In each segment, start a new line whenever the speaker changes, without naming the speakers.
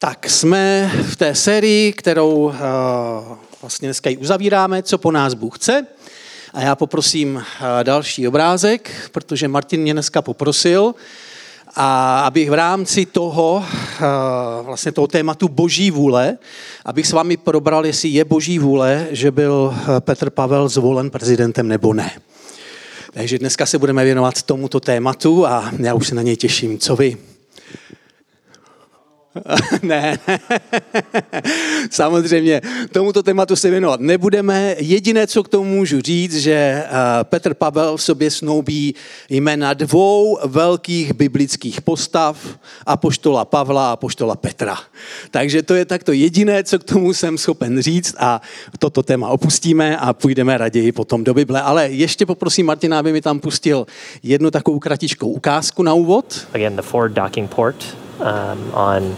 Tak jsme v té sérii, kterou uh, vlastně dneska ji uzavíráme, co po nás Bůh chce. A já poprosím uh, další obrázek, protože Martin mě dneska poprosil, a abych v rámci toho, uh, vlastně toho tématu boží vůle, abych s vámi probral, jestli je boží vůle, že byl Petr Pavel zvolen prezidentem nebo ne. Takže dneska se budeme věnovat tomuto tématu a já už se na něj těším. Co vy? ne, samozřejmě tomuto tématu se věnovat nebudeme. Jediné, co k tomu můžu říct, že eh, Petr Pavel v sobě snoubí jména dvou velkých biblických postav, apoštola Pavla a apoštola Petra. Takže to je takto jediné, co k tomu jsem schopen říct a toto téma opustíme a půjdeme raději potom do Bible. Ale ještě poprosím Martina, aby mi tam pustil jednu takovou kratičkou ukázku na úvod.
Again, the Ford docking port um, on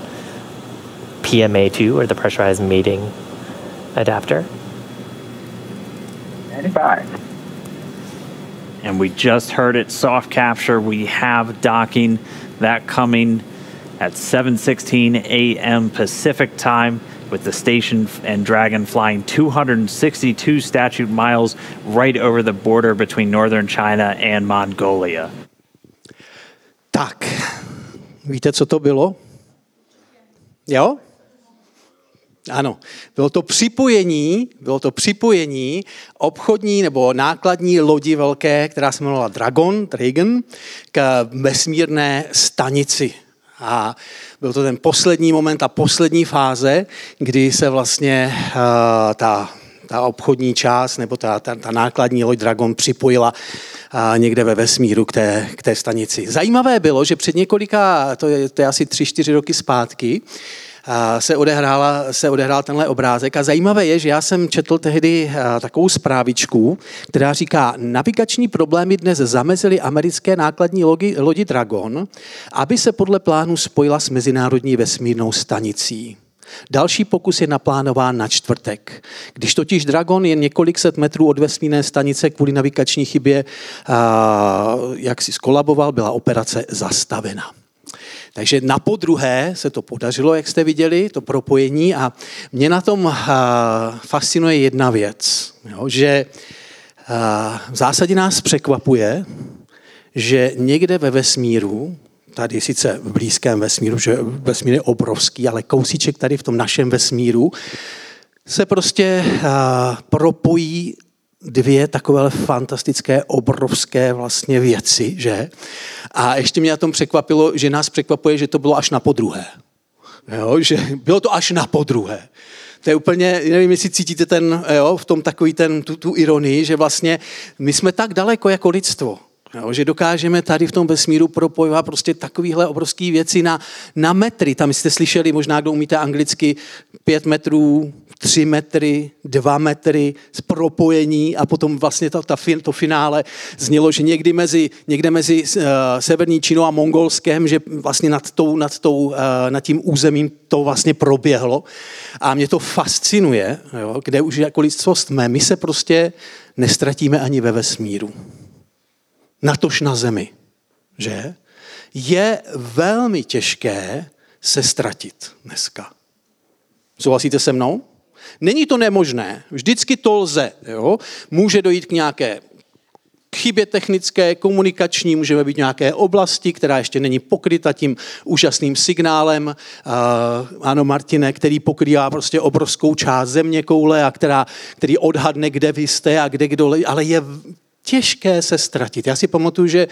PMA2 or the pressurized mating adapter.
95.
And we just heard it soft capture. We have docking that coming at 7:16 a.m. Pacific time with the station and Dragon flying 262 statute miles right over the border between northern China and Mongolia.
Tak, víte, co to bylo? Jo? Ano, bylo to připojení, bylo to připojení obchodní nebo nákladní lodi velké, která se jmenovala Dragon, Dragon, k vesmírné stanici. A byl to ten poslední moment, ta poslední fáze, kdy se vlastně uh, ta, ta obchodní část nebo ta, ta, ta nákladní loď Dragon připojila uh, někde ve vesmíru k té, k té stanici. Zajímavé bylo, že před několika, to je, to je asi tři, čtyři roky zpátky, se, odehrála, se odehrál tenhle obrázek. A zajímavé je, že já jsem četl tehdy takovou zprávičku, která říká, navigační problémy dnes zamezily americké nákladní lodi, lodi Dragon, aby se podle plánu spojila s mezinárodní vesmírnou stanicí. Další pokus je naplánován na čtvrtek. Když totiž Dragon je několik set metrů od vesmírné stanice kvůli navigační chybě, jak si skolaboval, byla operace zastavena. Takže na podruhé se to podařilo, jak jste viděli, to propojení a mě na tom fascinuje jedna věc, jo, že v zásadě nás překvapuje, že někde ve vesmíru, tady sice v blízkém vesmíru, že vesmír je obrovský, ale kousíček tady v tom našem vesmíru, se prostě propojí dvě takové fantastické, obrovské vlastně věci, že? A ještě mě na tom překvapilo, že nás překvapuje, že to bylo až na podruhé. Jo, že bylo to až na podruhé. To je úplně, nevím, jestli cítíte ten, jo, v tom takový ten, tu, tu ironii, že vlastně my jsme tak daleko jako lidstvo. Jo, že dokážeme tady v tom vesmíru propojovat prostě takovéhle obrovské věci na, na metry. Tam jste slyšeli, možná kdo umíte anglicky, pět metrů, tři metry, dva metry z propojení a potom vlastně to, ta, to finále znělo, že někdy mezi, někde mezi uh, severní Čínou a Mongolskem, že vlastně nad, tou, nad, tou, uh, nad tím územím to vlastně proběhlo. A mě to fascinuje, jo, kde už jako lidstvo jsme. My se prostě nestratíme ani ve vesmíru natož na zemi. Že? Je velmi těžké se ztratit dneska. Souhlasíte se mnou? Není to nemožné. Vždycky to lze. Jo? Může dojít k nějaké chybě technické, komunikační, můžeme být nějaké oblasti, která ještě není pokryta tím úžasným signálem. Uh, ano, Martine, který pokrývá prostě obrovskou část země koule a která, který odhadne, kde vy jste a kde kdo, ale je těžké se ztratit. Já si pamatuju, že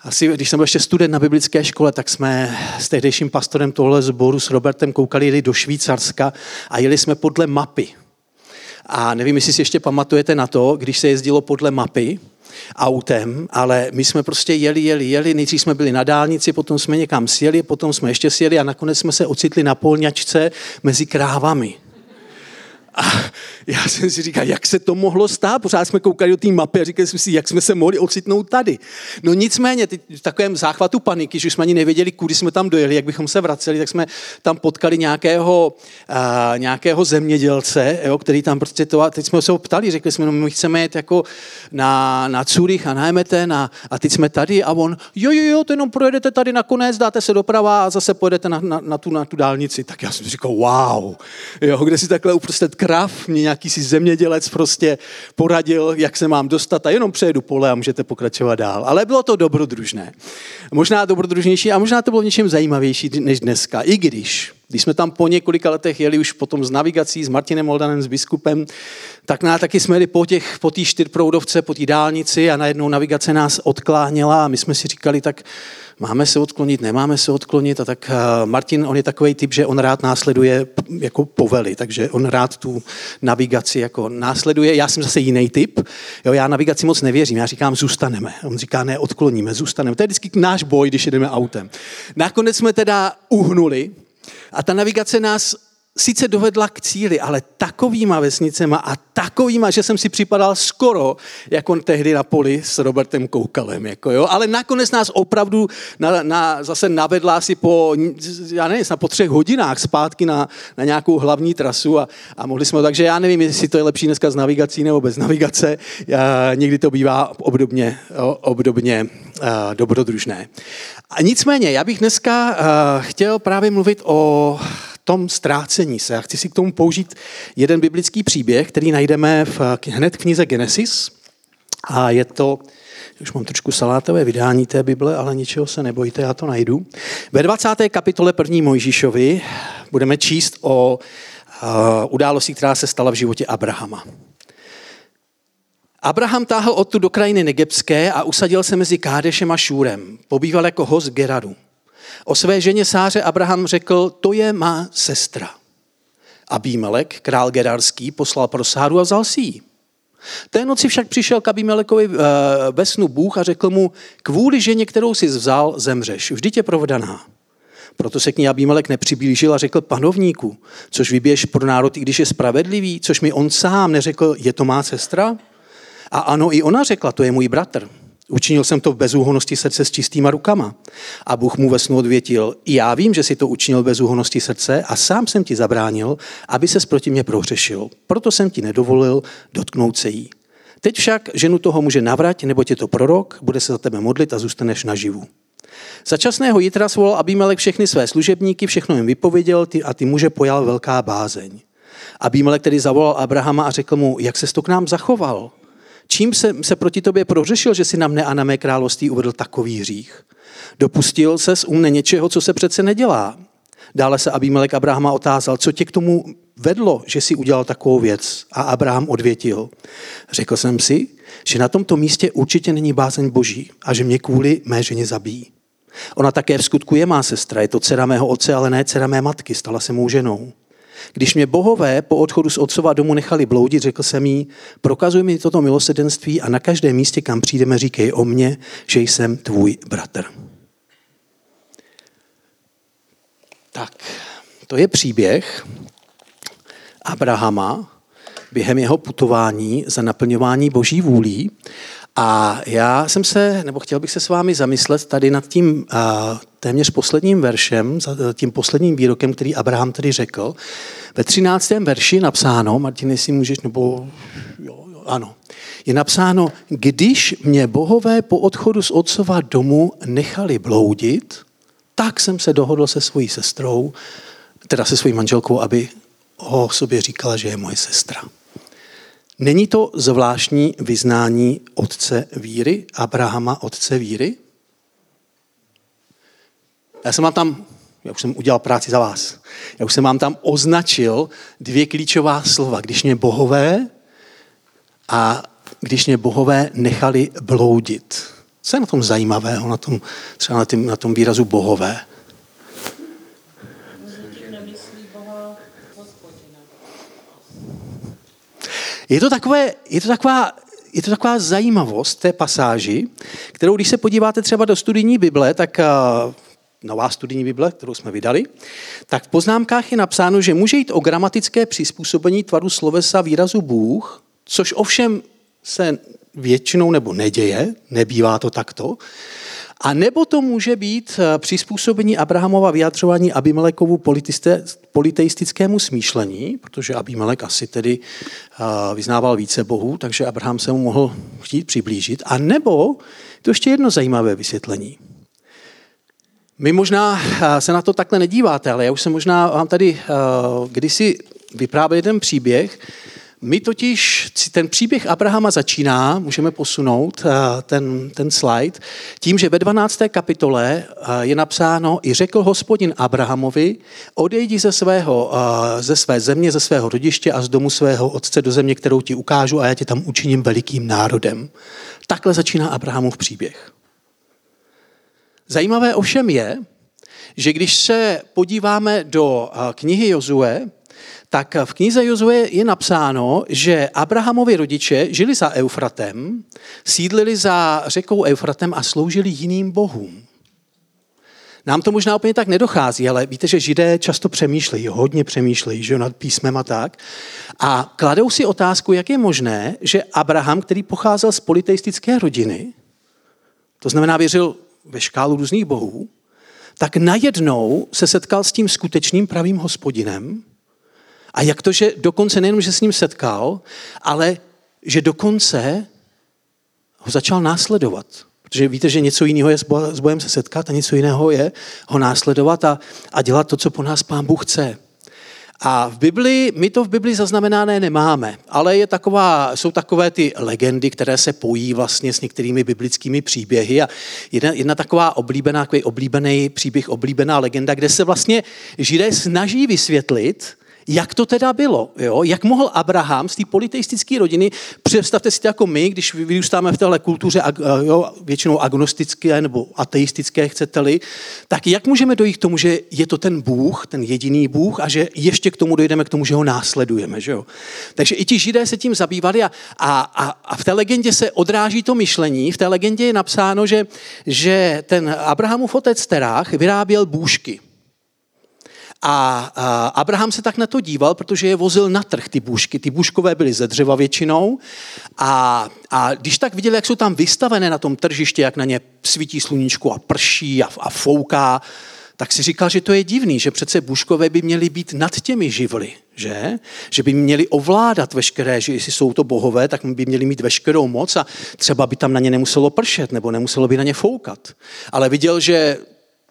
asi, když jsem byl ještě student na biblické škole, tak jsme s tehdejším pastorem tohle sboru s Robertem koukali jeli do Švýcarska a jeli jsme podle mapy. A nevím, jestli si ještě pamatujete na to, když se jezdilo podle mapy, autem, ale my jsme prostě jeli, jeli, jeli, nejdřív jsme byli na dálnici, potom jsme někam sjeli, potom jsme ještě sjeli a nakonec jsme se ocitli na polňačce mezi krávami. A já jsem si říkal, jak se to mohlo stát? Pořád jsme koukali do té mapy a říkali jsme si, jak jsme se mohli ocitnout tady. No nicméně, teď v takovém záchvatu paniky, že jsme ani nevěděli, kudy jsme tam dojeli, jak bychom se vraceli, tak jsme tam potkali nějakého, uh, nějakého zemědělce, jo, který tam prostě to, a teď jsme se ho ptali, řekli jsme, no my chceme jít jako na, na Zurich a na Emeten a, a teď jsme tady a on, jo, jo, jo, to jenom projedete tady nakonec, dáte se doprava a zase pojedete na, na, na, tu, na tu dálnici. Tak já jsem říkal, wow, jo, kde si takhle uprostřed krav, mě nějaký si zemědělec prostě poradil, jak se mám dostat a jenom přejedu pole a můžete pokračovat dál. Ale bylo to dobrodružné. Možná dobrodružnější a možná to bylo v něčem zajímavější než dneska. I když, když jsme tam po několika letech jeli už potom s navigací, s Martinem Moldanem, s biskupem, tak na taky jsme jeli po té po čtyřproudovce, po té dálnici a najednou navigace nás odkláněla a my jsme si říkali, tak máme se odklonit, nemáme se odklonit. A tak eh, Martin, on je takový typ, že on rád následuje jako povely, takže on rád tu navigaci jako následuje. Já jsem zase jiný typ. Jo, já navigaci moc nevěřím, já říkám, zůstaneme. On říká, ne, odkloníme, zůstaneme. To je vždycky náš boj, když jedeme autem. Nakonec jsme teda uhnuli a ta navigace nás sice dovedla k cíli, ale takovýma vesnicema a takovýma, že jsem si připadal skoro, jako tehdy na poli s Robertem Koukalem. Jako jo. Ale nakonec nás opravdu na, na, zase navedla asi po, já nevím, po třech hodinách zpátky na, na nějakou hlavní trasu a, a mohli jsme, takže já nevím, jestli to je lepší dneska s navigací nebo bez navigace. Já, někdy to bývá obdobně, obdobně uh, dobrodružné. A nicméně, já bych dneska uh, chtěl právě mluvit o tom ztrácení se. Já chci si k tomu použít jeden biblický příběh, který najdeme v, hned v knize Genesis. A je to, už mám trošku salátové vydání té Bible, ale ničeho se nebojte, já to najdu. Ve 20. kapitole první Mojžíšovi budeme číst o uh, události, která se stala v životě Abrahama. Abraham táhl odtud do krajiny Negebské a usadil se mezi Kádešem a Šúrem. Pobýval jako host Geradu. O své ženě Sáře Abraham řekl, to je má sestra. Abímelek, král Gerarský, poslal pro Sáru a vzal si ji. Té noci však přišel k Abimelekovi eh, ve snu Bůh a řekl mu, kvůli ženě, kterou jsi vzal, zemřeš. Vždyť je provedaná. Proto se k ní Abímelek nepřiblížil a řekl, panovníku, což vyběž pro národ, i když je spravedlivý, což mi on sám neřekl, je to má sestra? A ano, i ona řekla, to je můj bratr. Učinil jsem to v bezúhonosti srdce s čistýma rukama. A Bůh mu ve snu odvětil, já vím, že si to učinil bez úhonosti srdce a sám jsem ti zabránil, aby se proti mě prohřešil. Proto jsem ti nedovolil dotknout se jí. Teď však ženu toho může navrať, nebo je to prorok, bude se za tebe modlit a zůstaneš naživu. Za časného Jitra svolal Abimelek všechny své služebníky, všechno jim vypověděl a ty muže pojal velká bázeň. Abimelek tedy zavolal Abrahama a řekl mu, jak se to k nám zachoval? Čím se, se proti tobě prořešil, že si na mne a na mé království uvedl takový hřích? Dopustil se z umne něčeho, co se přece nedělá. Dále se Abimelek Abrahama otázal, co tě k tomu vedlo, že si udělal takovou věc. A Abraham odvětil. Řekl jsem si, že na tomto místě určitě není bázeň boží a že mě kvůli mé ženě zabíjí. Ona také v skutku je má sestra, je to dcera mého otce, ale ne dcera mé matky, stala se mou ženou. Když mě bohové po odchodu z otcova domu nechali bloudit, řekl jsem jí, prokazuj mi toto milosedenství a na každém místě, kam přijdeme, říkej o mně, že jsem tvůj bratr. Tak, to je příběh Abrahama během jeho putování za naplňování boží vůlí. A já jsem se, nebo chtěl bych se s vámi zamyslet tady nad tím téměř posledním veršem, tím posledním výrokem, který Abraham tedy řekl. Ve 13. verši napsáno, Martin, jestli můžeš, nebo jo, jo, ano, je napsáno, když mě bohové po odchodu z otcova domu nechali bloudit, tak jsem se dohodl se svojí sestrou, teda se svojí manželkou, aby o sobě říkala, že je moje sestra. Není to zvláštní vyznání otce víry, Abrahama otce víry? Já jsem vám tam, já už jsem udělal práci za vás, já už jsem vám tam označil dvě klíčová slova. Když mě bohové a když mě bohové nechali bloudit. Co je na tom zajímavého, na tom, třeba na, tom, na tom výrazu bohové? Je to, takové, je to taková je to taková zajímavost té pasáži, kterou když se podíváte třeba do studijní Bible, tak nová studijní Bible, kterou jsme vydali, tak v poznámkách je napsáno, že může jít o gramatické přizpůsobení tvaru slovesa výrazu Bůh, což ovšem se většinou nebo neděje, nebývá to takto, a nebo to může být eh, přizpůsobení Abrahamova vyjadřování Abimelekovu politeistickému smýšlení, protože Abimelek asi tedy eh, vyznával více bohů, takže Abraham se mu mohl chtít přiblížit. A nebo to ještě jedno zajímavé vysvětlení. My možná eh, se na to takhle nedíváte, ale já už jsem možná vám tady kdysi vyprávěl jeden příběh, my totiž, ten příběh Abrahama začíná, můžeme posunout eh, ten, ten slide, tím, že ve 12. kapitole eh, je napsáno, i řekl hospodin Abrahamovi, odejdi ze, svého, eh, ze své země, ze svého rodiště a z domu svého otce do země, kterou ti ukážu a já tě tam učiním velikým národem. Takhle začíná Abrahamův příběh. Zajímavé ovšem je, že když se podíváme do knihy Jozue, tak v knize Jozue je napsáno, že Abrahamovi rodiče žili za Eufratem, sídlili za řekou Eufratem a sloužili jiným bohům. Nám to možná úplně tak nedochází, ale víte, že židé často přemýšlejí, hodně přemýšlejí, že nad písmem a tak. A kladou si otázku, jak je možné, že Abraham, který pocházel z politeistické rodiny, to znamená věřil ve škálu různých bohů, tak najednou se setkal s tím skutečným pravým hospodinem a jak to, že dokonce nejenom, že s ním setkal, ale že dokonce ho začal následovat. Protože víte, že něco jiného je s Bohem se setkat a něco jiného je ho následovat a, a dělat to, co po nás Pán Bůh chce. A v Biblii, my to v Biblii zaznamenané nemáme, ale je taková, jsou takové ty legendy, které se pojí vlastně s některými biblickými příběhy. A jedna, jedna taková oblíbená, takový oblíbený příběh, oblíbená legenda, kde se vlastně židé snaží vysvětlit, jak to teda bylo? Jo? Jak mohl Abraham z té politeistické rodiny, představte si to jako my, když vyrůstáme v téhle kultuře jo, většinou agnostické nebo ateistické, chcete-li, tak jak můžeme dojít k tomu, že je to ten Bůh, ten jediný Bůh a že ještě k tomu dojdeme k tomu, že ho následujeme. Že jo? Takže i ti židé se tím zabývali a, a, a, a v té legendě se odráží to myšlení. V té legendě je napsáno, že, že ten Abrahamův otec Terách vyráběl bůžky. A, Abraham se tak na to díval, protože je vozil na trh ty bůžky. Ty bůžkové byly ze dřeva většinou. A, a když tak viděl, jak jsou tam vystavené na tom tržišti, jak na ně svítí sluníčku a prší a, a fouká, tak si říkal, že to je divný, že přece bůžkové by měly být nad těmi živly, že? Že by měli ovládat veškeré, že jestli jsou to bohové, tak by měli mít veškerou moc a třeba by tam na ně nemuselo pršet nebo nemuselo by na ně foukat. Ale viděl, že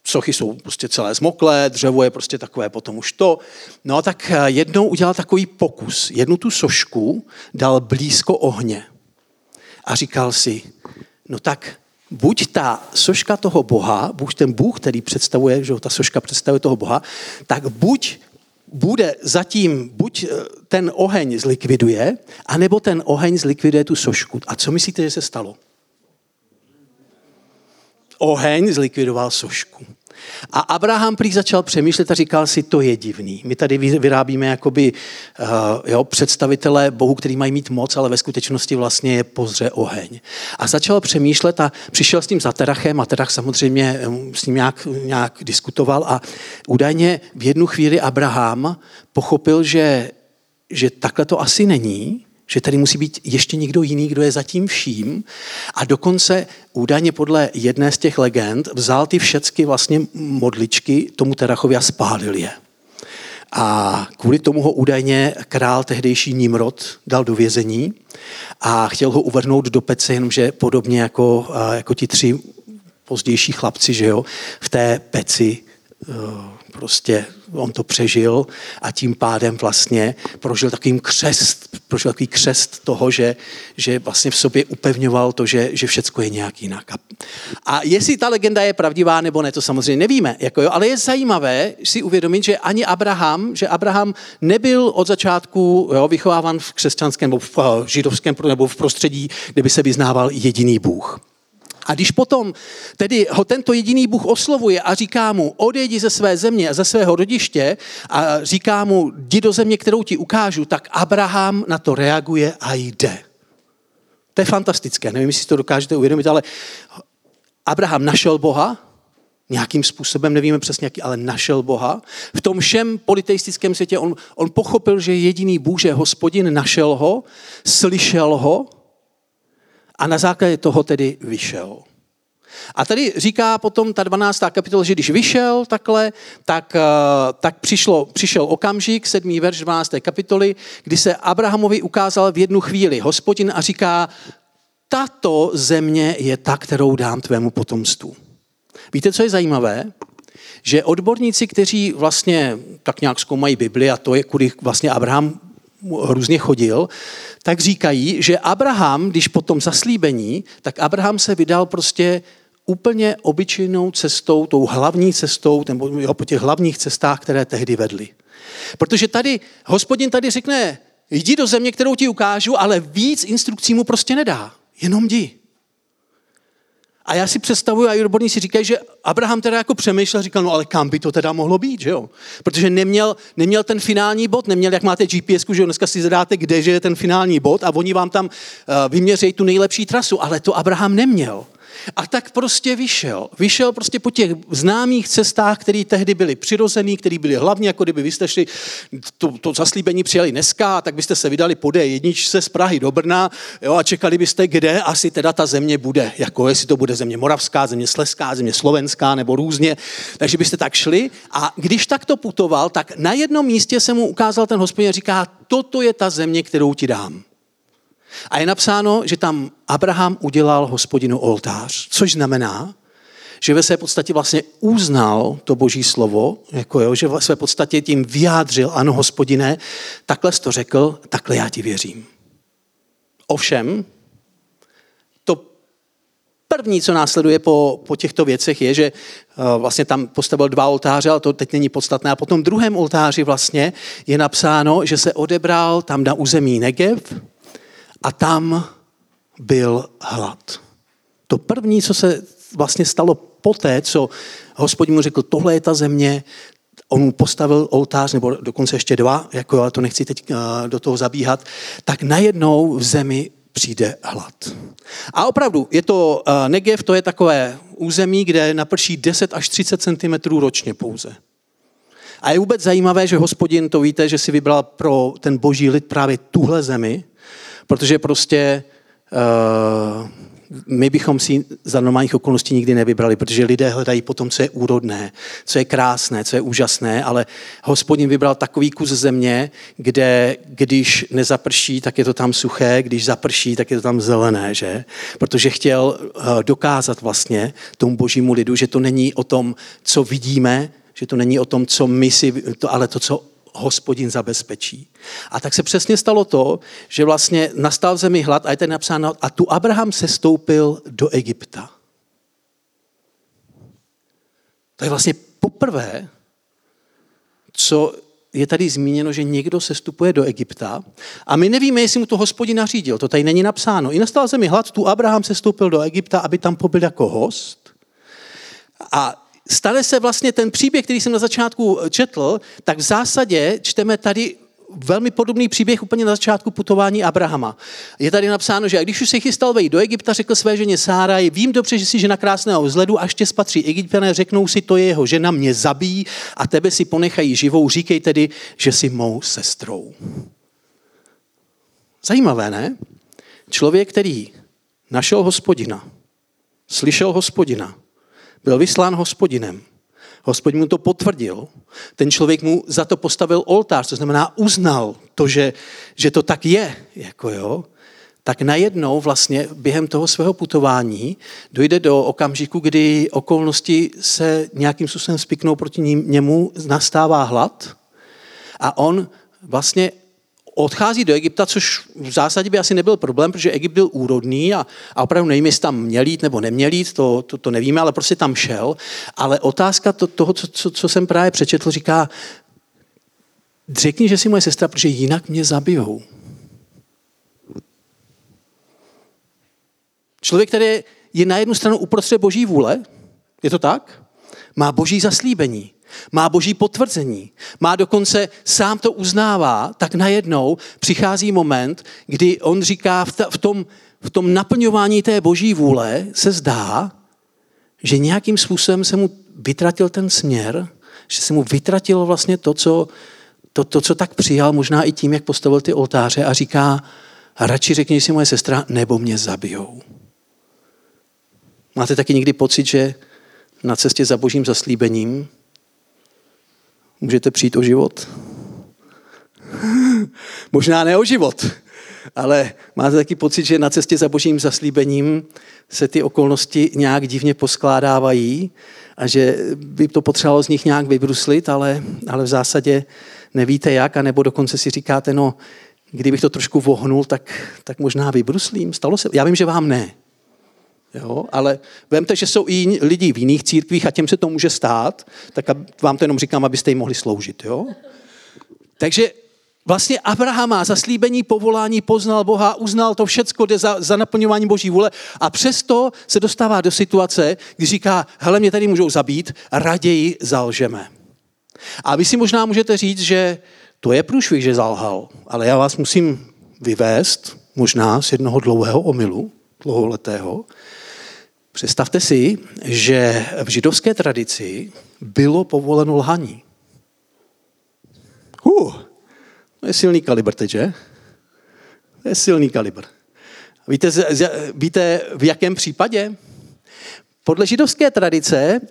sochy jsou prostě celé zmoklé, dřevo je prostě takové potom už to. No a tak eh, jednou udělal takový pokus. Jednu tu sošku dal blízko ohně. A říkal si, no tak buď ta soška toho boha, buď ten bůh, který představuje, že ta soška představuje toho boha, tak buď bude zatím, buď eh, ten oheň zlikviduje, anebo ten oheň zlikviduje tu sošku. A co myslíte, že se stalo? Oheň zlikvidoval sošku. A Abraham prý začal přemýšlet a říkal si, to je divný. My tady vyrábíme jakoby uh, jo, představitelé bohu, který mají mít moc, ale ve skutečnosti vlastně je pozře oheň. A začal přemýšlet a přišel s tím za Terachem a Terach samozřejmě s ním nějak, nějak diskutoval a údajně v jednu chvíli Abraham pochopil, že, že takhle to asi není, že tady musí být ještě někdo jiný, kdo je zatím vším. A dokonce údajně podle jedné z těch legend vzal ty všechny vlastně modličky tomu Terachovi a spálil je. A kvůli tomu ho údajně král tehdejší Nimrod dal do vězení a chtěl ho uvrhnout do pece, jenomže podobně jako, jako ti tři pozdější chlapci, že jo, v té peci prostě on to přežil a tím pádem vlastně prožil takovým křest, prožil takový křest toho, že, že vlastně v sobě upevňoval to, že, že všecko je nějak jinak. A, jestli ta legenda je pravdivá nebo ne, to samozřejmě nevíme, jako jo, ale je zajímavé si uvědomit, že ani Abraham, že Abraham nebyl od začátku jo, vychováván v křesťanském nebo v židovském nebo v prostředí, kde by se vyznával jediný Bůh. A když potom tedy ho tento jediný Bůh oslovuje a říká mu, odejdi ze své země a ze svého rodiště a říká mu, jdi do země, kterou ti ukážu, tak Abraham na to reaguje a jde. To je fantastické, nevím, jestli to dokážete uvědomit, ale Abraham našel Boha, nějakým způsobem, nevíme přesně jaký, ale našel Boha. V tom všem politeistickém světě on, on pochopil, že jediný Bůh, že hospodin našel ho, slyšel ho a na základě toho tedy vyšel. A tady říká potom ta 12. kapitola, že když vyšel takhle, tak, eh, tak přišlo, přišel okamžik, 7. verš 12. kapitoly, kdy se Abrahamovi ukázal v jednu chvíli hospodin a říká, tato země je ta, kterou dám tvému potomstvu. Víte, co je zajímavé? Že odborníci, kteří vlastně tak nějak zkoumají Bibli a to je, kudy vlastně Abraham různě chodil, tak říkají, že Abraham, když po tom zaslíbení, tak Abraham se vydal prostě úplně obyčejnou cestou, tou hlavní cestou, nebo jo, po těch hlavních cestách, které tehdy vedly. Protože tady, hospodin tady řekne, jdi do země, kterou ti ukážu, ale víc instrukcí mu prostě nedá. Jenom jdi. A já si představuju, a i odborníci říkají, že Abraham teda jako přemýšlel, říkal, no ale kam by to teda mohlo být, že jo? Protože neměl, neměl ten finální bod, neměl, jak máte GPS, že jo, dneska si zadáte, kde že je ten finální bod a oni vám tam uh, vyměřejí tu nejlepší trasu, ale to Abraham neměl. A tak prostě vyšel. Vyšel prostě po těch známých cestách, které tehdy byly přirozené, které byly hlavně, jako kdyby vy jste šli, to, to zaslíbení přijali dneska, tak byste se vydali po D1 z Prahy do Brna jo, a čekali byste, kde asi teda ta země bude. Jako jestli to bude země moravská, země sleská, země slovenská nebo různě. Takže byste tak šli a když takto putoval, tak na jednom místě se mu ukázal ten hospodin a říká, toto je ta země, kterou ti dám. A je napsáno, že tam Abraham udělal hospodinu oltář, což znamená, že ve své podstatě vlastně uznal to boží slovo, jako jo, že ve své podstatě tím vyjádřil, ano hospodine, takhle jsi to řekl, takhle já ti věřím. Ovšem, to první, co následuje po, po těchto věcech, je, že uh, vlastně tam postavil dva oltáře, ale to teď není podstatné. A potom druhém oltáři vlastně je napsáno, že se odebral tam na území Negev, a tam byl hlad. To první, co se vlastně stalo poté, co hospodin mu řekl, tohle je ta země, on mu postavil oltář, nebo dokonce ještě dva, jako ale to nechci teď eh, do toho zabíhat, tak najednou v zemi přijde hlad. A opravdu, je to eh, Negev, to je takové území, kde naprší 10 až 30 cm ročně pouze. A je vůbec zajímavé, že hospodin, to víte, že si vybral pro ten boží lid právě tuhle zemi, protože prostě uh, my bychom si za normálních okolností nikdy nevybrali, protože lidé hledají potom, co je úrodné, co je krásné, co je úžasné, ale hospodin vybral takový kus země, kde když nezaprší, tak je to tam suché, když zaprší, tak je to tam zelené, že? Protože chtěl uh, dokázat vlastně tomu božímu lidu, že to není o tom, co vidíme, že to není o tom, co my si, to, ale to, co hospodin zabezpečí. A tak se přesně stalo to, že vlastně nastal v zemi hlad a je tady napsáno, a tu Abraham se stoupil do Egypta. To je vlastně poprvé, co je tady zmíněno, že někdo se stupuje do Egypta a my nevíme, jestli mu to hospodin nařídil. To tady není napsáno. I nastal zemi hlad, tu Abraham se stoupil do Egypta, aby tam pobyl jako host. A stane se vlastně ten příběh, který jsem na začátku četl, tak v zásadě čteme tady velmi podobný příběh úplně na začátku putování Abrahama. Je tady napsáno, že když už se chystal vejít do Egypta, řekl své ženě Sára, vím dobře, že jsi žena krásného vzhledu, až tě spatří Egyptané, řeknou si, to je jeho žena, mě zabíjí a tebe si ponechají živou, říkej tedy, že jsi mou sestrou. Zajímavé, ne? Člověk, který našel hospodina, slyšel hospodina, byl vyslán hospodinem. Hospodin mu to potvrdil. Ten člověk mu za to postavil oltář, to znamená uznal to, že, že to tak je. Jako jo. Tak najednou vlastně během toho svého putování dojde do okamžiku, kdy okolnosti se nějakým způsobem spiknou proti němu, nastává hlad a on vlastně odchází do Egypta, což v zásadě by asi nebyl problém, protože Egypt byl úrodný a, a opravdu nevím, jestli tam měl jít nebo neměl jít, to, to, to nevíme, ale prostě tam šel. Ale otázka to, toho, co, co, co jsem právě přečetl, říká, řekni, že jsi moje sestra, protože jinak mě zabijou. Člověk, který je na jednu stranu uprostřed boží vůle, je to tak? Má boží zaslíbení má boží potvrzení, má dokonce sám to uznává, tak najednou přichází moment, kdy on říká v, tom, v tom naplňování té boží vůle se zdá, že nějakým způsobem se mu vytratil ten směr, že se mu vytratilo vlastně to, co, to, to, co tak přijal, možná i tím, jak postavil ty oltáře a říká, radši řekni si moje sestra, nebo mě zabijou. Máte taky někdy pocit, že na cestě za božím zaslíbením můžete přijít o život? Možná ne o život, ale máte taky pocit, že na cestě za božím zaslíbením se ty okolnosti nějak divně poskládávají a že by to potřebovalo z nich nějak vybruslit, ale, ale v zásadě nevíte jak, a nebo dokonce si říkáte, no, kdybych to trošku vohnul, tak, tak možná vybruslím. Stalo se? Já vím, že vám ne. Jo, ale vemte, že jsou i lidi v jiných církvích a těm se to může stát, tak vám to jenom říkám, abyste jim mohli sloužit. Jo? Takže vlastně Abraham má zaslíbení, povolání, poznal Boha, uznal to všecko, jde za, za naplňování Boží vůle a přesto se dostává do situace, kdy říká, hele, mě tady můžou zabít, raději zalžeme. A vy si možná můžete říct, že to je průšvih, že zalhal, ale já vás musím vyvést možná z jednoho dlouhého omylu, dlouholetého. Představte si, že v židovské tradici bylo povoleno lhaní. Uh, to je silný kalibr teď, že? To je silný kalibr. Víte, víte v jakém případě? Podle židovské tradice,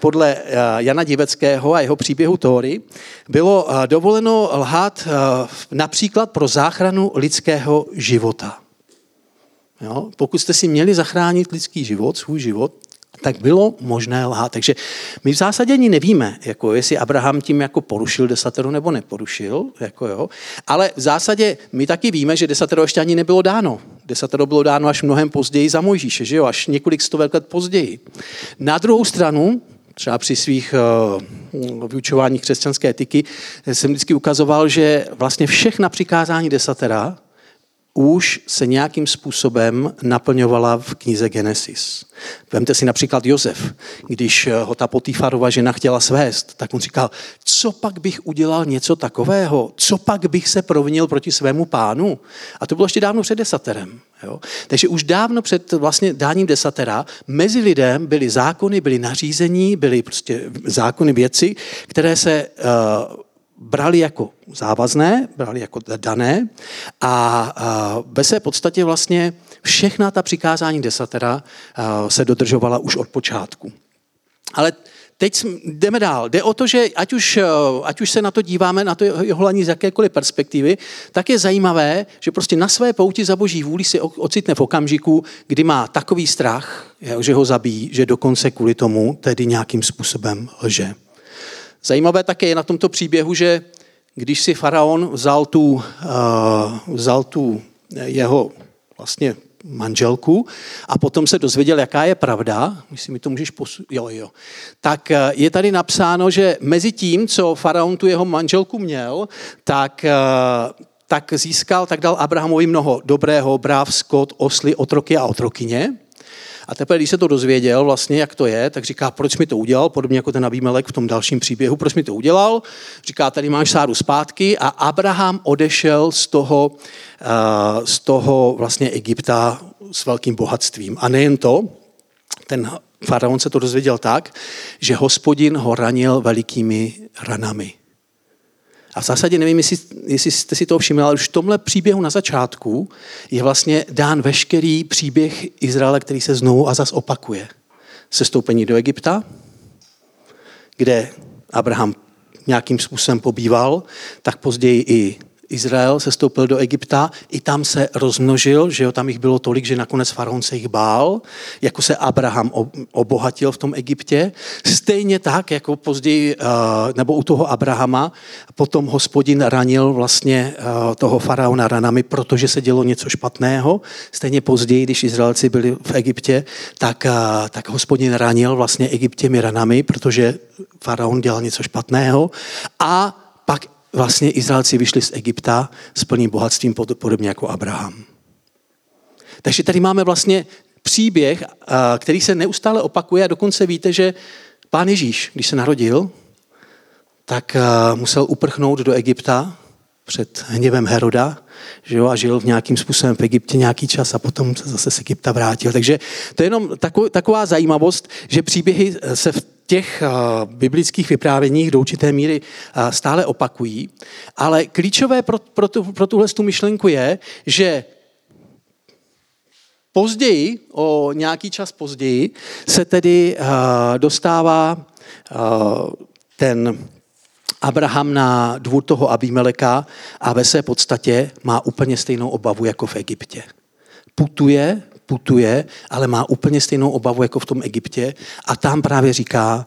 podle eh, Jana Diveckého a jeho příběhu Tóry, bylo eh, dovoleno lhát eh, například pro záchranu lidského života. Jo? Pokud jste si měli zachránit lidský život, svůj život, tak bylo možné lhát. Takže my v zásadě ani nevíme, jako jestli Abraham tím jako porušil desatero nebo neporušil, jako jo. ale v zásadě my taky víme, že desatero ještě ani nebylo dáno. Desatero bylo dáno až mnohem později za Mojžíše, že jo, až několik stovek let později. Na druhou stranu, třeba při svých uh, vyučování křesťanské etiky jsem vždycky ukazoval, že vlastně všechna přikázání desatera už se nějakým způsobem naplňovala v knize Genesis. Vemte si například Josef, když ho ta Potýfarova žena chtěla svést, tak on říkal, co pak bych udělal něco takového, co pak bych se provinil proti svému pánu. A to bylo ještě dávno před desaterem. Jo? Takže už dávno před vlastně dáním desatera mezi lidem byly zákony, byly nařízení, byly prostě zákony věci, které se uh, brali jako závazné, brali jako dané a ve své podstatě vlastně všechna ta přikázání desatera se dodržovala už od počátku. Ale teď jdeme dál. Jde o to, že ať už, ať už se na to díváme, na to jeho z jakékoliv perspektivy, tak je zajímavé, že prostě na své pouti za boží vůli si ocitne v okamžiku, kdy má takový strach, že ho zabíjí, že dokonce kvůli tomu tedy nějakým způsobem lže. Zajímavé také je na tomto příběhu, že když si faraon vzal tu, uh, vzal tu jeho vlastně manželku a potom se dozvěděl, jaká je pravda, myslím, mi to můžeš posu... jo, jo. tak eh, je tady napsáno, že mezi tím, co faraon tu jeho manželku měl, tak, eh, tak získal, tak dal Abrahamovi mnoho dobrého, bráv, skot, osly, otroky a otrokyně. A teprve, když se to dozvěděl, vlastně, jak to je, tak říká, proč mi to udělal, podobně jako ten Abímelek v tom dalším příběhu, proč mi to udělal. Říká, tady máš sáru zpátky a Abraham odešel z toho, uh, z toho vlastně Egypta s velkým bohatstvím. A nejen to, ten faraon se to dozvěděl tak, že hospodin ho ranil velikými ranami. A v zásadě nevím, jestli, jestli jste si to všimli, ale už v tomhle příběhu na začátku je vlastně dán veškerý příběh Izraele, který se znovu a zas opakuje. Sestoupení do Egypta, kde Abraham nějakým způsobem pobýval, tak později i Izrael se stoupil do Egypta, i tam se rozmnožil, že jo, tam jich bylo tolik, že nakonec faraon se jich bál, jako se Abraham obohatil v tom Egyptě. Stejně tak, jako později, eh, nebo u toho Abrahama, potom hospodin ranil vlastně eh, toho faraona ranami, protože se dělo něco špatného. Stejně později, když Izraelci byli v Egyptě, tak, eh, tak hospodin ranil vlastně Egyptěmi ranami, protože faraon dělal něco špatného. A vlastně Izraelci vyšli z Egypta s plným bohatstvím, podobně jako Abraham. Takže tady máme vlastně příběh, který se neustále opakuje a dokonce víte, že pán Ježíš, když se narodil, tak musel uprchnout do Egypta před hněvem Heroda že jo, a žil v nějakým způsobem v Egyptě nějaký čas a potom se zase z Egypta vrátil. Takže to je jenom taková zajímavost, že příběhy se v těch biblických vyprávěních do určité míry stále opakují, ale klíčové pro, pro, tu, pro tuhle tu myšlenku je, že později, o nějaký čas později, se tedy dostává ten Abraham na dvůr toho Abimeleka a ve své podstatě má úplně stejnou obavu jako v Egyptě. Putuje, putuje, ale má úplně stejnou obavu jako v tom Egyptě a tam právě říká,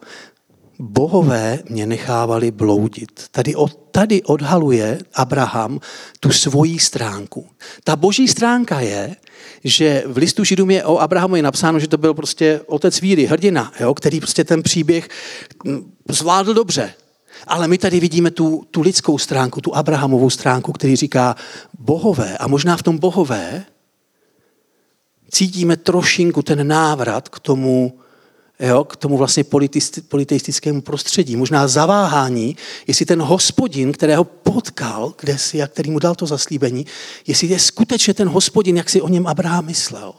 bohové mě nechávali bloudit. Tady, od, tady odhaluje Abraham tu svoji stránku. Ta boží stránka je, že v listu Židům je o Abrahamu je napsáno, že to byl prostě otec víry, hrdina, jo, který prostě ten příběh hm, zvládl dobře. Ale my tady vidíme tu, tu lidskou stránku, tu Abrahamovou stránku, který říká bohové. A možná v tom bohové cítíme trošinku ten návrat k tomu, jo, k tomu vlastně politeistickému prostředí. Možná zaváhání, jestli ten hospodin, kterého potkal, kde si, a který mu dal to zaslíbení, jestli je skutečně ten hospodin, jak si o něm Abraham myslel.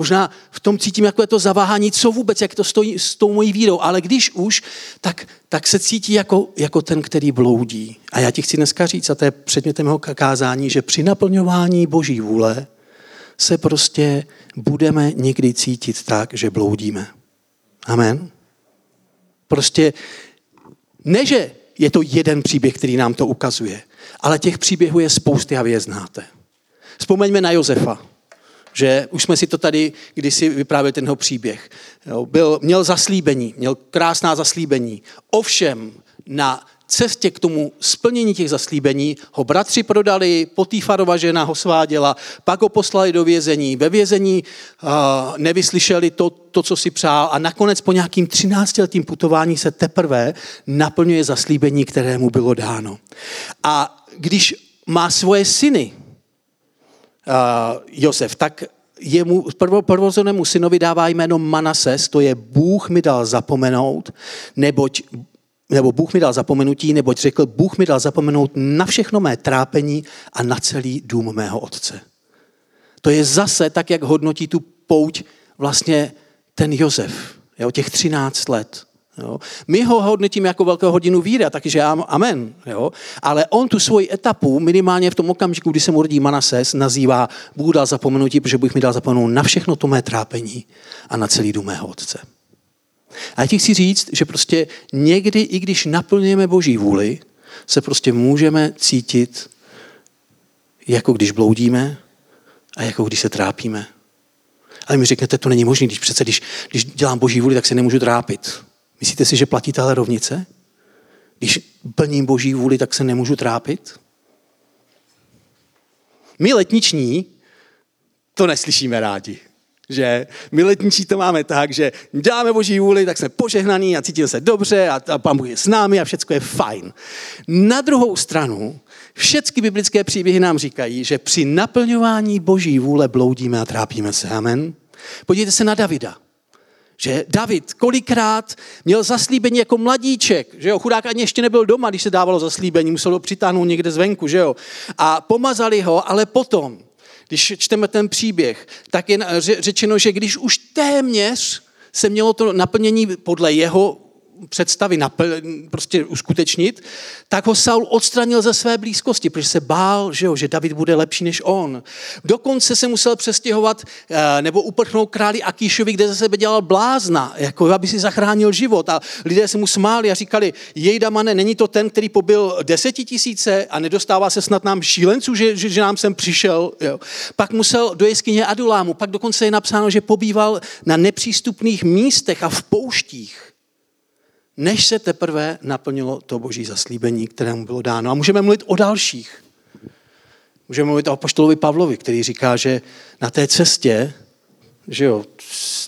Možná v tom cítím jako je to zaváhání, co vůbec, jak to stojí s tou mojí vírou, ale když už, tak, tak se cítí jako, jako ten, který bloudí. A já ti chci dneska říct, a to je předmětem mého kázání, že při naplňování boží vůle se prostě budeme někdy cítit tak, že bloudíme. Amen. Prostě ne, že je to jeden příběh, který nám to ukazuje, ale těch příběhů je spousty a vy je znáte. Vzpomeňme na Josefa že už jsme si to tady kdysi vyprávěli tenho příběh. Jo, byl, měl zaslíbení, měl krásná zaslíbení. Ovšem na cestě k tomu splnění těch zaslíbení ho bratři prodali, Potýfarova žena ho sváděla, pak ho poslali do vězení. Ve vězení uh, nevyslyšeli to, to, co si přál a nakonec po nějakým 13 letým putování se teprve naplňuje zaslíbení, které mu bylo dáno. A když má svoje syny, Josef, tak jemu, prvo, synovi dává jméno Manases, to je Bůh mi dal zapomenout, neboť nebo Bůh mi dal zapomenutí, neboť řekl, Bůh mi dal zapomenout na všechno mé trápení a na celý dům mého otce. To je zase tak, jak hodnotí tu pouť vlastně ten Josef, jo, těch 13 let. Jo. My ho hodnotíme jako velkou hodinu víry, takže amen. Jo. Ale on tu svoji etapu, minimálně v tom okamžiku, kdy se mu rodí Manases, nazývá Bůh dal zapomenutí, protože Bůh mi dal zapomenout na všechno to mé trápení a na celý dům mého otce. A já ti chci říct, že prostě někdy, i když naplňujeme Boží vůli, se prostě můžeme cítit, jako když bloudíme a jako když se trápíme. Ale mi řeknete, to není možné, když přece, když, když dělám Boží vůli, tak se nemůžu trápit. Myslíte si, že platí tahle rovnice? Když plním boží vůli, tak se nemůžu trápit? My letniční to neslyšíme rádi. Že my letničí to máme tak, že děláme boží vůli, tak jsme požehnaný a cítíme se dobře a, a pán Bůh je s námi a všechno je fajn. Na druhou stranu, všechny biblické příběhy nám říkají, že při naplňování boží vůle bloudíme a trápíme se. Amen. Podívejte se na Davida že David kolikrát měl zaslíbení jako mladíček, že jo, chudák ani ještě nebyl doma, když se dávalo zaslíbení, musel ho přitáhnout někde zvenku, že jo. A pomazali ho, ale potom, když čteme ten příběh, tak je řečeno, že když už téměř se mělo to naplnění podle jeho představy napl- prostě uskutečnit, tak ho Saul odstranil ze své blízkosti, protože se bál, že, jo, že David bude lepší než on. Dokonce se musel přestěhovat eh, nebo uprchnout králi Akíšovi, kde ze sebe dělal blázna, jako aby si zachránil život. A lidé se mu smáli a říkali, jej damane, není to ten, který pobyl desetitisíce a nedostává se snad nám šílenců, že, že, že nám sem přišel. Jo. Pak musel do jeskyně Adulámu, pak dokonce je napsáno, že pobýval na nepřístupných místech a v pouštích než se teprve naplnilo to boží zaslíbení, kterému bylo dáno. A můžeme mluvit o dalších. Můžeme mluvit o apoštolovi Pavlovi, který říká, že na té cestě, že jo,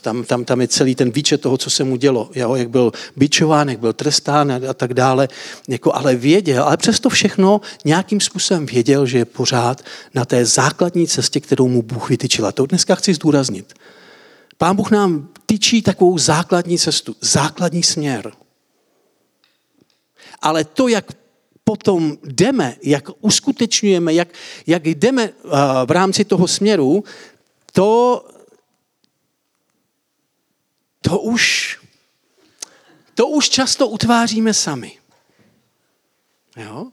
tam, tam, tam je celý ten výčet toho, co se mu dělo, jo, jak byl bičován, jak byl trestán a, a tak dále, jako, ale věděl, ale přesto všechno nějakým způsobem věděl, že je pořád na té základní cestě, kterou mu Bůh vytyčil. A to dneska chci zdůraznit. Pán Bůh nám tyčí takovou základní cestu, základní směr ale to, jak potom jdeme, jak uskutečňujeme, jak, jak jdeme eh, v rámci toho směru, to, to už to už často utváříme sami. Jo?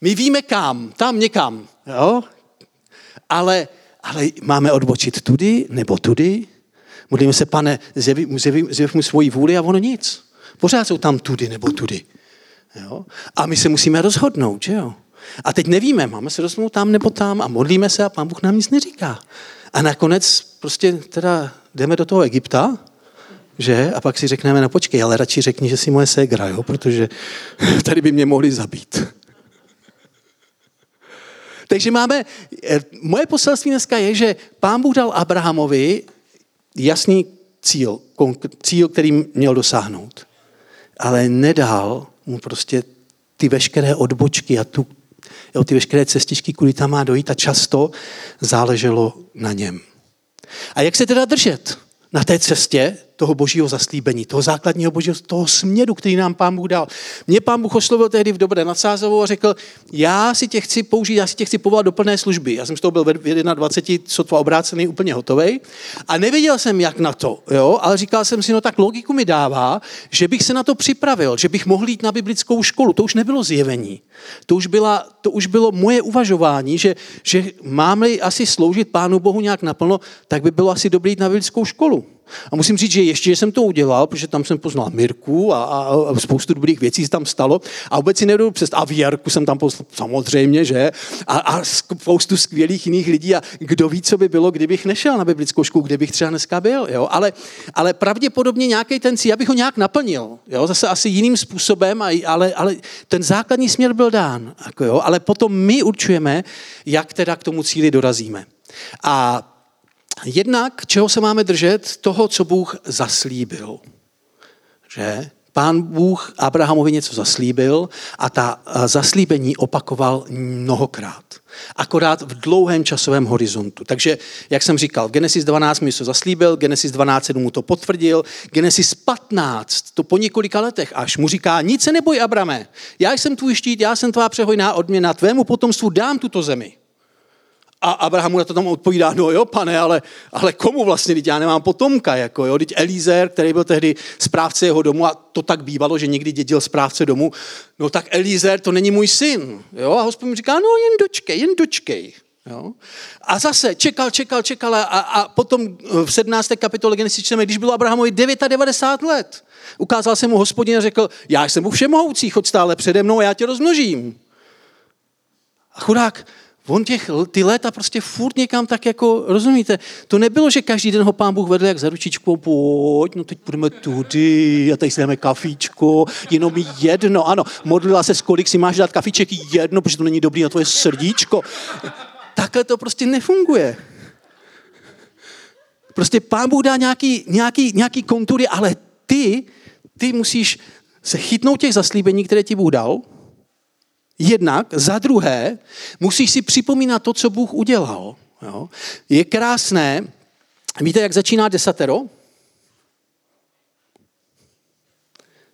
My víme kam, tam někam, jo? Ale, ale máme odbočit tudy nebo tudy. Modlíme se, pane, zjev, zjev, zjev mu svoji vůli a ono nic. Pořád jsou tam tudy nebo tudy. Jo? A my se musíme rozhodnout, že jo? A teď nevíme, máme se rozhodnout tam nebo tam a modlíme se a pán Bůh nám nic neříká. A nakonec prostě teda jdeme do toho Egypta, že? A pak si řekneme, no počkej, ale radši řekni, že jsi moje ségra, jo? protože tady by mě mohli zabít. Takže máme, eh, moje poselství dneska je, že pán Bůh dal Abrahamovi jasný cíl, cíl, který měl dosáhnout. Ale nedal prostě ty veškeré odbočky a tu, jo, ty veškeré cestičky, kudy tam má dojít a často záleželo na něm. A jak se teda držet na té cestě toho božího zaslíbení, toho základního božího, toho směru, který nám pán Bůh dal. Mě pán Bůh oslovil tehdy v Dobré nad Sázovou a řekl, já si tě chci použít, já si tě chci povolat do plné služby. Já jsem z toho byl v 21, sotva obrácený, úplně hotový. A nevěděl jsem, jak na to, jo? ale říkal jsem si, no tak logiku mi dává, že bych se na to připravil, že bych mohl jít na biblickou školu. To už nebylo zjevení. To už, byla, to už bylo moje uvažování, že, že mám-li asi sloužit Pánu Bohu nějak naplno, tak by bylo asi dobré jít na biblickou školu. A musím říct, že ještě že jsem to udělal, protože tam jsem poznal Mirku a, a, a spoustu dobrých věcí se tam stalo. A vůbec si nedodu přes A Věrku jsem tam poznal, samozřejmě, že? A, a spoustu skvělých jiných lidí. A kdo ví, co by bylo, kdybych nešel na biblickou školu, kde bych třeba dneska byl. Jo? Ale, ale pravděpodobně nějaký ten cíl, abych ho nějak naplnil. Jo? Zase asi jiným způsobem, ale, ale ten základní směr byl dán. Jako jo? Ale potom my určujeme, jak teda k tomu cíli dorazíme. A Jednak, čeho se máme držet? Toho, co Bůh zaslíbil. Že? Pán Bůh Abrahamovi něco zaslíbil a ta zaslíbení opakoval mnohokrát. Akorát v dlouhém časovém horizontu. Takže, jak jsem říkal, Genesis 12 mi to zaslíbil, Genesis 12 mu to potvrdil, Genesis 15, to po několika letech až, mu říká, nic se neboj, Abrame, já jsem tvůj štít, já jsem tvá přehojná odměna, tvému potomstvu dám tuto zemi. A Abraham mu na to tam odpovídá, no jo, pane, ale, ale komu vlastně, teď já nemám potomka, jako jo, teď Elízer, který byl tehdy správce jeho domu a to tak bývalo, že někdy dědil správce domu, no tak Elízer, to není můj syn, jo, a hospodin říká, no jen dočkej, jen dočkej, Jo? A zase čekal, čekal, čekal a, a potom v 17. kapitole Genesis čteme, když bylo Abrahamovi 99 let, ukázal se mu hospodin a řekl, já jsem Bůh všemohoucí, choď stále přede mnou a já tě rozmnožím. A chudák On těch, ty léta prostě furt někam tak jako, rozumíte, to nebylo, že každý den ho pán Bůh vedl jak za ručičkou, pojď, no teď půjdeme tudy a tady si dáme kafíčko, jenom jedno, ano, modlila se, kolik si máš dát kafíček, jedno, protože to není dobrý na tvoje srdíčko. Takhle to prostě nefunguje. Prostě pán Bůh dá nějaký, nějaký, nějaký kontury, ale ty, ty musíš se chytnout těch zaslíbení, které ti Bůh dal, Jednak, za druhé, musíš si připomínat to, co Bůh udělal. Jo? Je krásné, víte, jak začíná desatero?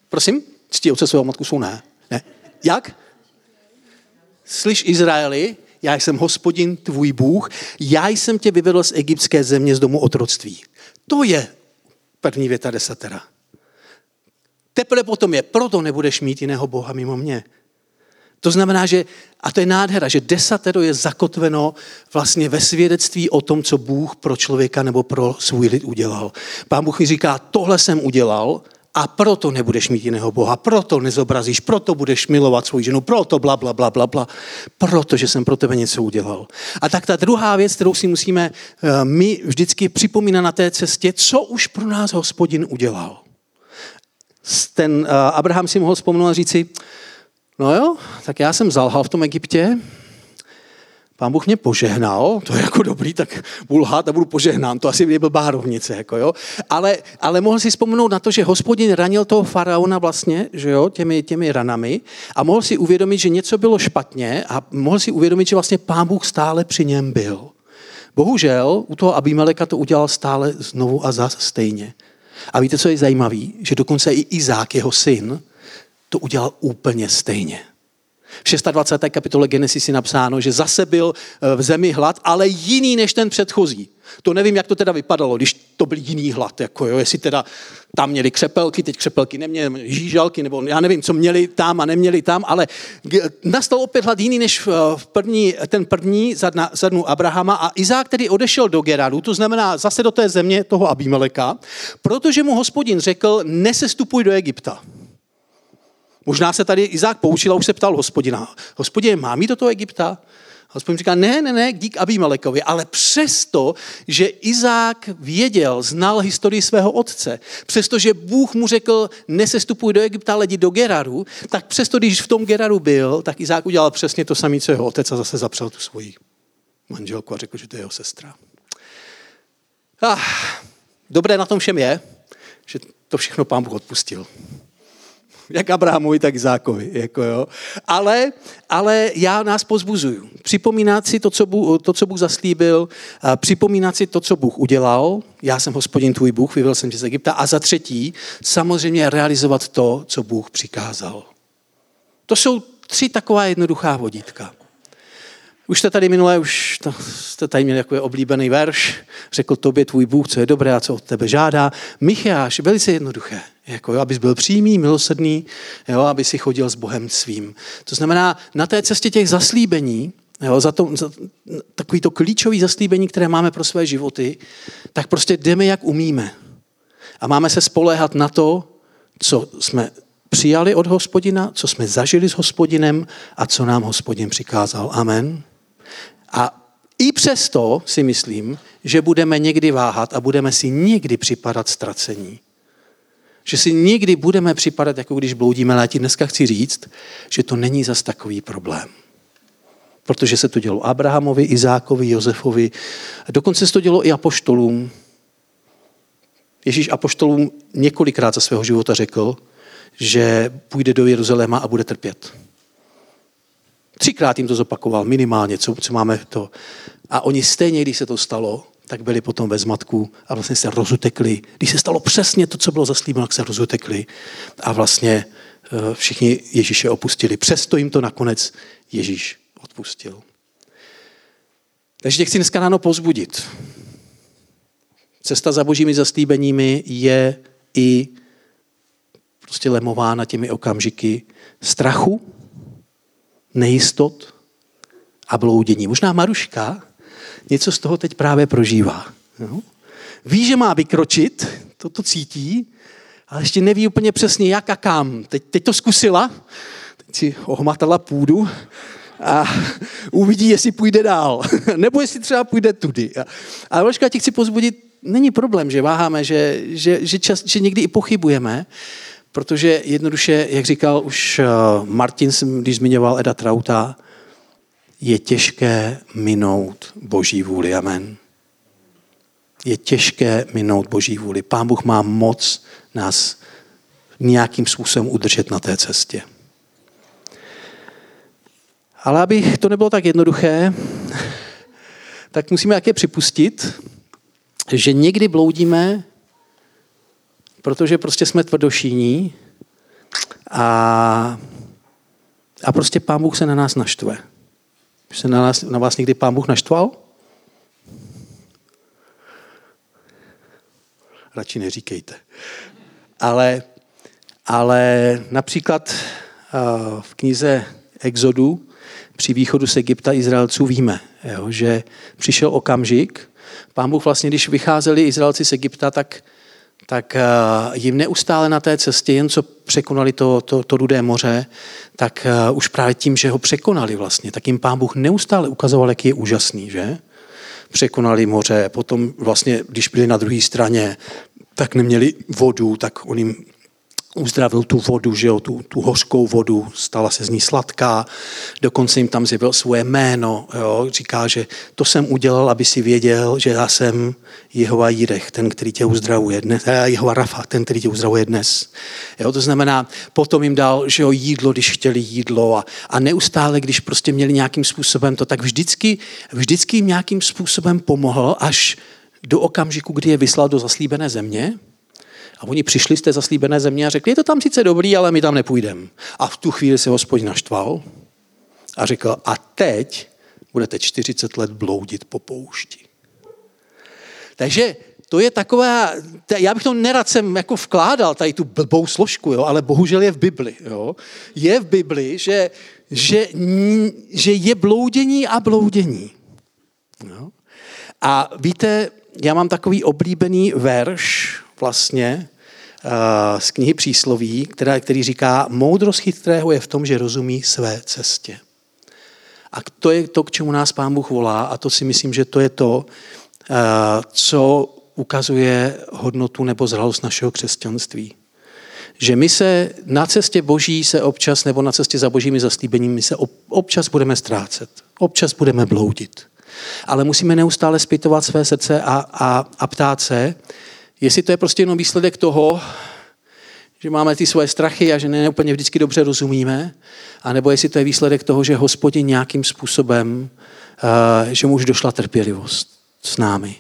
Prosím? Ctí otce svého matku jsou ne. ne. Jak? Slyš Izraeli, já jsem hospodin tvůj Bůh, já jsem tě vyvedl z egyptské země z domu otroctví. To je první věta desatera. Teprve potom je, proto nebudeš mít jiného Boha mimo mě. To znamená, že, a to je nádhera, že desatero je zakotveno vlastně ve svědectví o tom, co Bůh pro člověka nebo pro svůj lid udělal. Pán Bůh mi říká, tohle jsem udělal a proto nebudeš mít jiného Boha, proto nezobrazíš, proto budeš milovat svou ženu, proto bla, bla, bla, bla, bla, protože jsem pro tebe něco udělal. A tak ta druhá věc, kterou si musíme eh, my vždycky připomínat na té cestě, co už pro nás hospodin udělal. Ten eh, Abraham si mohl vzpomenout a říci, No jo, tak já jsem zalhal v tom Egyptě, Pán Bůh mě požehnal, to je jako dobrý, tak budu lhát a budu požehnán, to asi byl bárovnice, jako jo. Ale, ale mohl si vzpomenout na to, že hospodin ranil toho faraona vlastně, že jo, těmi, těmi ranami a mohl si uvědomit, že něco bylo špatně a mohl si uvědomit, že vlastně pán Bůh stále při něm byl. Bohužel u toho Abimeleka to udělal stále znovu a zase stejně. A víte, co je zajímavé? Že dokonce i Izák, jeho syn, to udělal úplně stejně. V 26. kapitole Genesis je napsáno, že zase byl eh, v zemi hlad, ale jiný než ten předchozí. To nevím, jak to teda vypadalo, když to byl jiný hlad, jako jo, jestli teda tam měli křepelky, teď křepelky neměli, žížalky, nebo já nevím, co měli tam a neměli tam, ale nastal opět hlad jiný než v první, ten první za, za dnu Abrahama a Izák tedy odešel do Geradu, to znamená zase do té země toho Abimeleka, protože mu hospodin řekl, nesestupuj do Egypta. Možná se tady Izák poučil a už se ptal hospodina, hospodin, mám jít do toho Egypta? Hospodin říká, ne, ne, ne, dík Abimelekovi, ale přesto, že Izák věděl, znal historii svého otce, přestože Bůh mu řekl, nesestupuj do Egypta, ale do Geraru, tak přesto, když v tom Geraru byl, tak Izák udělal přesně to samé, co jeho otec a zase zapřel tu svoji manželku a řekl, že to je jeho sestra. Ah, dobré na tom všem je, že to všechno pán Bůh odpustil jak Abrahamovi, tak Izákovi. Jako jo. Ale, ale já nás pozbuzuju. Připomínat si to, co Bůh, to, co Bůh zaslíbil, připomínat si to, co Bůh udělal. Já jsem hospodin tvůj Bůh, vyvel jsem tě z Egypta. A za třetí, samozřejmě realizovat to, co Bůh přikázal. To jsou tři taková jednoduchá vodítka. Už jste tady minule, už jste tady měli jako oblíbený verš, řekl tobě tvůj Bůh, co je dobré a co od tebe žádá. Micháš, velice jednoduché, jako jo, abys byl přímý, milosrdný, jo, aby si chodil s Bohem svým. To znamená, na té cestě těch zaslíbení, jo, za, to, za takový to klíčové zaslíbení, které máme pro své životy, tak prostě jdeme, jak umíme. A máme se spoléhat na to, co jsme přijali od hospodina, co jsme zažili s hospodinem a co nám hospodin přikázal. Amen. A i přesto si myslím, že budeme někdy váhat a budeme si někdy připadat ztracení. Že si někdy budeme připadat, jako když bloudíme, ale já dneska chci říct, že to není zas takový problém. Protože se to dělo Abrahamovi, Izákovi, Josefovi, dokonce se to dělo i apoštolům. Ježíš apoštolům několikrát za svého života řekl, že půjde do Jeruzaléma a bude trpět. Třikrát jim to zopakoval, minimálně, co, co máme to. A oni stejně, když se to stalo, tak byli potom ve zmatku a vlastně se rozutekli. Když se stalo přesně to, co bylo zaslíbeno, tak se rozutekli a vlastně eh, všichni Ježíše opustili. Přesto jim to nakonec Ježíš odpustil. Takže tě chci dneska ráno pozbudit. Cesta za božími zaslíbeními je i prostě lemována těmi okamžiky strachu, nejistot a bloudění. Možná Maruška něco z toho teď právě prožívá. Ví, že má vykročit, to to cítí, ale ještě neví úplně přesně jak a kam. Teď, teď to zkusila, teď si ohmatala půdu a uvidí, jestli půjde dál. Nebo jestli třeba půjde tudy. Ale Maruška, ti chci pozbudit, není problém, že váháme, že, že, že, čas, že někdy i pochybujeme, Protože jednoduše, jak říkal už eh, Martin, když zmiňoval Eda Trauta, je těžké minout Boží vůli. Amen. Je těžké minout Boží vůli. Pán Bůh má moc nás nějakým způsobem udržet na té cestě. Ale aby to nebylo tak jednoduché, tak musíme také připustit, že někdy bloudíme protože prostě jsme tvrdošíní a, a prostě pán Bůh se na nás naštve. Už se na, nás, na vás někdy pán Bůh naštval? Radši neříkejte. Ale, ale například v knize Exodu při východu z Egypta Izraelců víme, jo, že přišel okamžik, pán Bůh vlastně, když vycházeli Izraelci z Egypta, tak tak eh, jim neustále na té cestě, jen co překonali to, to, to rudé moře, tak eh, už právě tím, že ho překonali vlastně, tak jim pán Bůh neustále ukazoval, jak je úžasný, že? Překonali moře, potom vlastně, když byli na druhé straně, tak neměli vodu, tak on jim uzdravil tu vodu, že jo, tu, tu hořkou vodu, stala se z ní sladká, dokonce jim tam zjevil svoje jméno, jo, říká, že to jsem udělal, aby si věděl, že já jsem Jehova Jirech, ten, který tě uzdravuje dnes, eh, Jehova Rafa, ten, který tě uzdravuje dnes. Jo, to znamená, potom jim dal, že jo, jídlo, když chtěli jídlo a, a neustále, když prostě měli nějakým způsobem to, tak vždycky, vždycky jim nějakým způsobem pomohl, až do okamžiku, kdy je vyslal do zaslíbené země, a oni přišli z té zaslíbené země a řekli, je to tam sice dobrý, ale my tam nepůjdeme. A v tu chvíli se hospodin naštval a řekl, a teď budete 40 let bloudit po poušti. Takže to je taková, já bych to nerad sem jako vkládal, tady tu blbou složku, jo, ale bohužel je v Bibli. Jo. Je v Bibli, že, že, že je bloudění a bloudění. Jo. A víte, já mám takový oblíbený verš vlastně uh, z knihy Přísloví, která, který říká, moudrost chytrého je v tom, že rozumí své cestě. A to je to, k čemu nás Pán Bůh volá a to si myslím, že to je to, uh, co ukazuje hodnotu nebo zralost našeho křesťanství. Že my se na cestě boží se občas, nebo na cestě za božími zaslíbeními se občas budeme ztrácet. Občas budeme bloudit. Ale musíme neustále zpytovat své srdce a, a, a ptát se, jestli to je prostě jenom výsledek toho, že máme ty svoje strachy a že ne úplně vždycky dobře rozumíme, anebo jestli to je výsledek toho, že hospodin nějakým způsobem, uh, že mu už došla trpělivost s námi.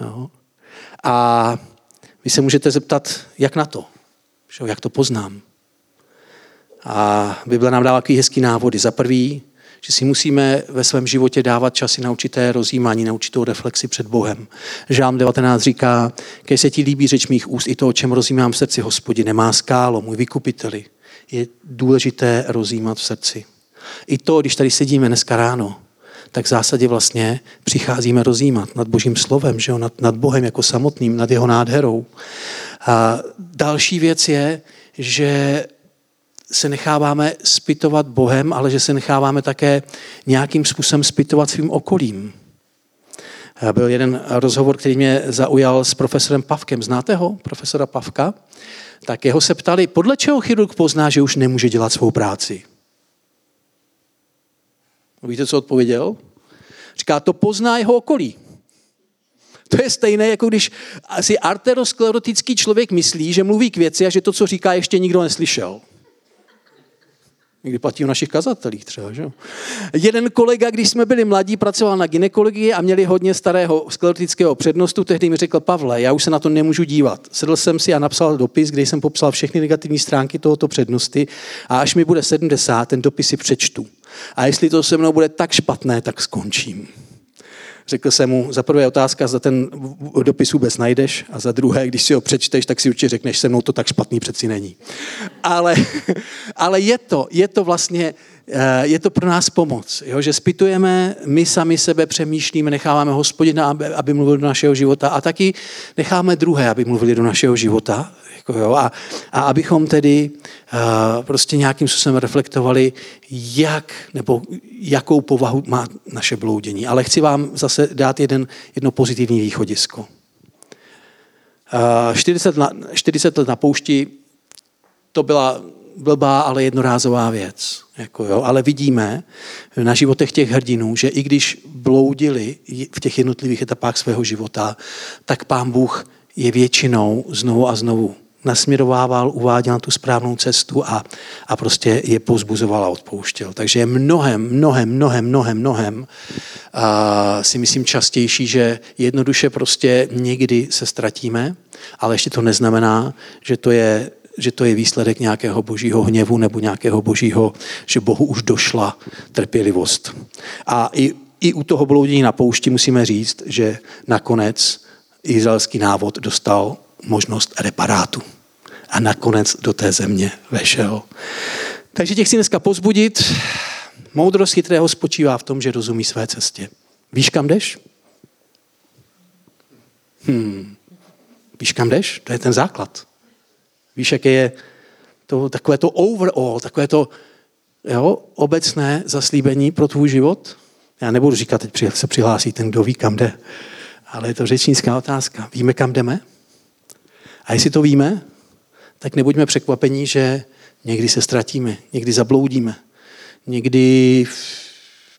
Jo? A vy se můžete zeptat, jak na to, jak to poznám. A Bible nám dává takový hezký návody. Za prvý, že si musíme ve svém životě dávat časy na určité rozjímání, na určitou reflexi před Bohem. Žám 19 říká, když se ti líbí řeč mých úst i to, o čem rozjímám v srdci, hospodin, nemá skálo, můj vykupiteli. Je důležité rozjímat v srdci. I to, když tady sedíme dneska ráno, tak v zásadě vlastně přicházíme rozjímat nad Božím slovem, že jo? Nad, nad Bohem jako samotným, nad jeho nádherou. A další věc je, že se necháváme spytovat Bohem, ale že se necháváme také nějakým způsobem spytovat svým okolím. Byl jeden rozhovor, který mě zaujal s profesorem Pavkem. Znáte ho, profesora Pavka? Tak jeho se ptali, podle čeho chirurg pozná, že už nemůže dělat svou práci? Víte, co odpověděl? Říká, to pozná jeho okolí. To je stejné, jako když si arterosklerotický člověk myslí, že mluví k věci a že to, co říká, ještě nikdo neslyšel. Někdy platí o našich kazatelích třeba. Že? Jeden kolega, když jsme byli mladí, pracoval na ginekologii a měli hodně starého sklerotického přednostu, tehdy mi řekl, Pavle, já už se na to nemůžu dívat. Sedl jsem si a napsal dopis, kde jsem popsal všechny negativní stránky tohoto přednosti a až mi bude 70, ten dopis si přečtu. A jestli to se mnou bude tak špatné, tak skončím. Řekl jsem mu, za prvé otázka, za ten dopis vůbec najdeš a za druhé, když si ho přečteš, tak si určitě řekneš, se mnou to tak špatný přeci není. Ale, ale je, to, je to vlastně, eh, je to pro nás pomoc, jo? že spitujeme, my sami sebe přemýšlíme, necháváme hospodina, aby, aby mluvil do našeho života a taky necháme druhé, aby mluvili do našeho života. Jako jo? A, a abychom tedy uh, prostě nějakým způsobem reflektovali, jak nebo jakou povahu má naše bloudění. Ale chci vám zase dát jeden, jedno pozitivní východisko. Uh, 40, na, 40 let na poušti to byla blbá, ale jednorázová věc. Jako jo. Ale vidíme na životech těch hrdinů, že i když bloudili v těch jednotlivých etapách svého života, tak pán Bůh je většinou znovu a znovu nasměrovával, uváděl na tu správnou cestu a, a prostě je pozbuzoval a odpouštěl. Takže je mnohem, mnohem, mnohem, mnohem, mnohem a si myslím častější, že jednoduše prostě někdy se ztratíme, ale ještě to neznamená, že to je že to je výsledek nějakého božího hněvu nebo nějakého božího, že Bohu už došla trpělivost. A i, i u toho bloudění na poušti musíme říct, že nakonec izraelský návod dostal možnost reparátu. A nakonec do té země vešel. Takže tě chci dneska pozbudit. Moudrost chytrého spočívá v tom, že rozumí své cestě. Víš, kam jdeš? Hmm. Víš, kam jdeš? To je ten základ. Víš, jaké je to, takové to overall, takové to jo, obecné zaslíbení pro tvůj život? Já nebudu říkat, teď se přihlásí ten, kdo ví, kam jde. Ale je to řečnická otázka. Víme, kam jdeme? A jestli to víme, tak nebuďme překvapení, že někdy se ztratíme, někdy zabloudíme, někdy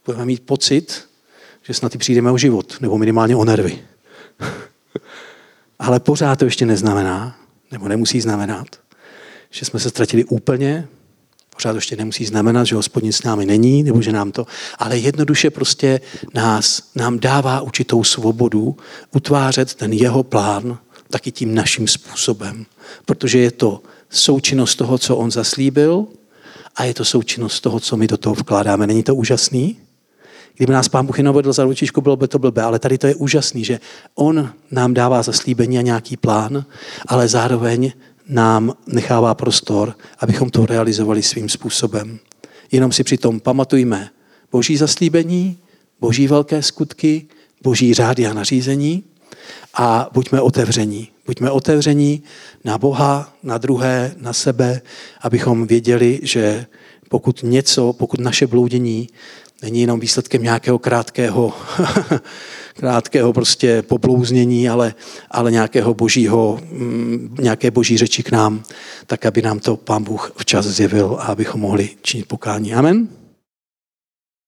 budeme mít pocit, že snad i přijdeme o život, nebo minimálně o nervy. Ale pořád to ještě neznamená, nebo nemusí znamenat, že jsme se ztratili úplně, pořád ještě nemusí znamenat, že hospodin s námi není, nebo že nám to, ale jednoduše prostě nás, nám dává určitou svobodu utvářet ten jeho plán taky tím naším způsobem. Protože je to součinnost toho, co on zaslíbil a je to součinnost toho, co my do toho vkládáme. Není to úžasný? Kdyby nás pán Bůh jenom vedl za ručičku, bylo by to blbé, ale tady to je úžasný, že on nám dává zaslíbení a nějaký plán, ale zároveň nám nechává prostor, abychom to realizovali svým způsobem. Jenom si přitom pamatujme boží zaslíbení, boží velké skutky, boží řády a nařízení a buďme otevření. Buďme otevření na Boha, na druhé, na sebe, abychom věděli, že pokud něco, pokud naše bloudění není jenom výsledkem nějakého krátkého, krátkého prostě poblouznění, ale, ale nějakého božího, mm, nějaké boží řeči k nám, tak aby nám to pán Bůh včas zjevil a abychom mohli činit pokání. Amen.